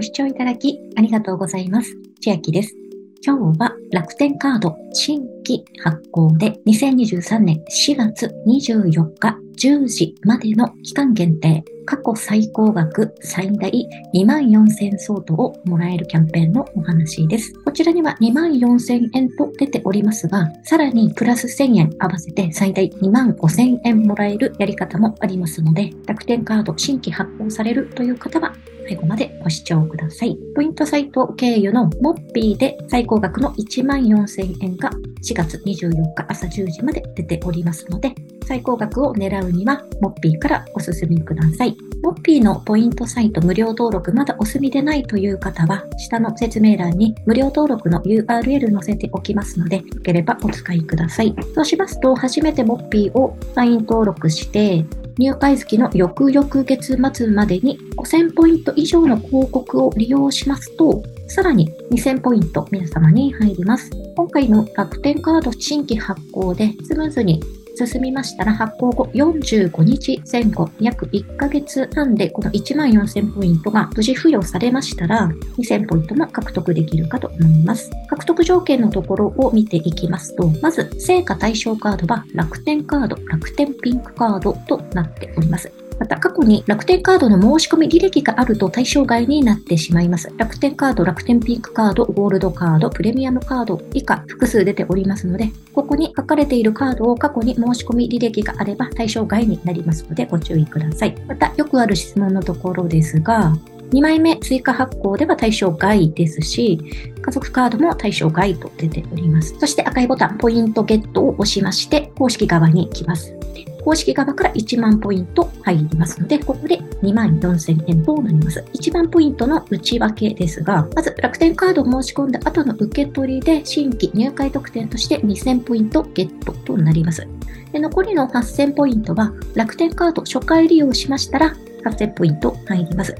ご視聴いただきありがとうございます。千秋です。今日は楽天カード新規発行で2023年4月24日10時までの期間限定過去最高額最大2万4000相当をもらえるキャンペーンのお話です。こちらには2万4000円と出ておりますが、さらにプラス1000円合わせて最大2万5000円もらえるやり方もありますので、楽天カード新規発行されるという方は最後までご視聴ください。ポイントサイト経由のモッピーで最高額の14,000円が4月24日朝10時まで出ておりますので、最高額を狙うには、モッピーからお進みください。モッピーのポイントサイト無料登録まだお済みでないという方は、下の説明欄に無料登録の URL 載せておきますので、よければお使いください。そうしますと、初めてモッピーをサイン登録して、入会月の翌々月末までに5000ポイント以上の広告を利用しますと、さらに2000ポイント皆様に入ります。今回の楽天カード新規発行でスムーズに進みましたら発行後45日前後約1ヶ月半でこの1万4000ポイントが無事付与されましたら2000ポイントも獲得できるかと思います。獲得条件のところを見ていきますと、まず成果対象カードは楽天カード、楽天ピンクカードとなっております。また過去に楽天カードの申し込み履歴があると対象外になってしまいます。楽天カード、楽天ピンクカード、ゴールドカード、プレミアムカード以下複数出ておりますので、ここに書かれているカードを過去に申し込み履歴があれば対象外になりますのでご注意ください。またよくある質問のところですが、2枚目追加発行では対象外ですし、家族カードも対象外と出ております。そして赤いボタン、ポイントゲットを押しまして、公式側に来ます。公式側から1万ポイント入りますので、ここで2万4000円となります。1万ポイントの内訳ですが、まず楽天カードを申し込んだ後の受け取りで新規入会特典として2000ポイントゲットとなります。で残りの8000ポイントは楽天カード初回利用しましたら8000ポイント入ります。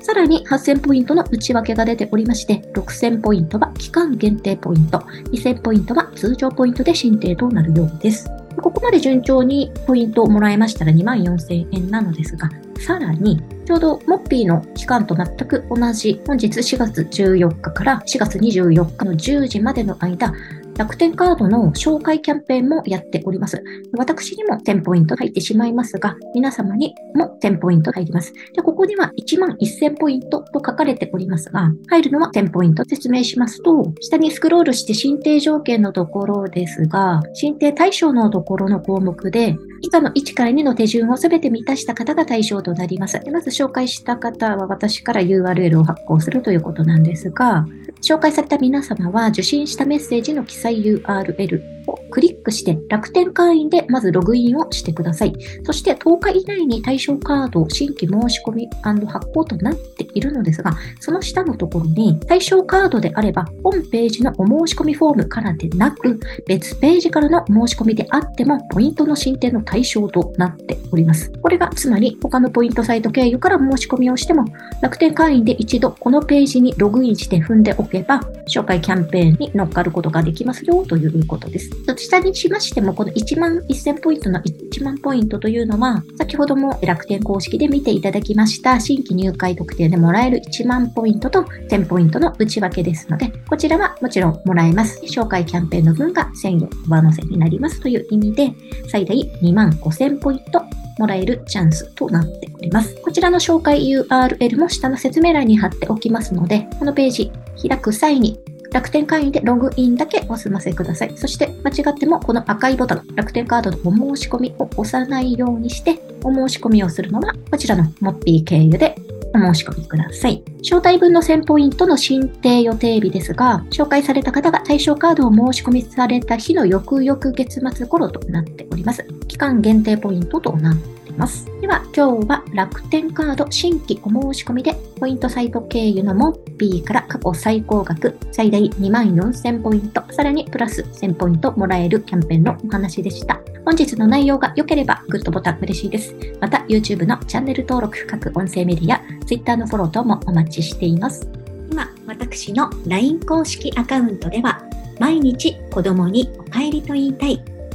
さらに8000ポイントの内訳が出ておりまして、6000ポイントは期間限定ポイント、2000ポイントは通常ポイントで申請となるようです。ここまで順調にポイントをもらえましたら2万4000円なのですが、さらに、ちょうどモッピーの期間と全く同じ、本日4月14日から4月24日の10時までの間、楽天カードの紹介キャンペーンもやっております。私にも10ポイント入ってしまいますが、皆様にも10ポイント入ります。でここには1万1000ポイントと書かれておりますが、入るのは10ポイント説明しますと、下にスクロールして申請条件のところですが、申請対象のところの項目で、以下の1から2の手順をすべて満たした方が対象となります。まず紹介した方は私から URL を発行するということなんですが、紹介された皆様は受信したメッセージの記載 URL クリックして楽天会員でまずログインをしてください。そして10日以内に対象カード新規申し込み発行となっているのですが、その下のところに対象カードであれば本ページのお申し込みフォームからでなく別ページからの申し込みであってもポイントの進展の対象となっております。これがつまり他のポイントサイト経由から申し込みをしても楽天会員で一度このページにログインして踏んでおけば紹介キャンペーンに乗っかることができますよということです。下にしましても、この1万1000ポイントの1万ポイントというのは、先ほども楽天公式で見ていただきました新規入会特典でもらえる1万ポイントと1000ポイントの内訳ですので、こちらはもちろんもらえます。紹介キャンペーンの分が1000円上乗せになりますという意味で、最大2万5000ポイントもらえるチャンスとなっております。こちらの紹介 URL も下の説明欄に貼っておきますので、このページ開く際に楽天会員でログインだけお済ませください。そして間違ってもこの赤いボタン、楽天カードのお申し込みを押さないようにして、お申し込みをするのはこちらのモッピー経由でお申し込みください。招待分の1000ポイントの申請予定日ですが、紹介された方が対象カードを申し込みされた日の翌々月末頃となっております。期間限定ポイントとなってます。では今日は楽天カード新規お申し込みでポイントサイト経由のモッピーから過去最高額最大2万4000ポイント、さらにプラス1000ポイントもらえるキャンペーンのお話でした。本日の内容が良ければグッドボタン嬉しいです。また YouTube のチャンネル登録、各音声メディア、Twitter のフォロー等もお待ちしています。今、私の LINE 公式アカウントでは毎日子供にお帰りと言いたい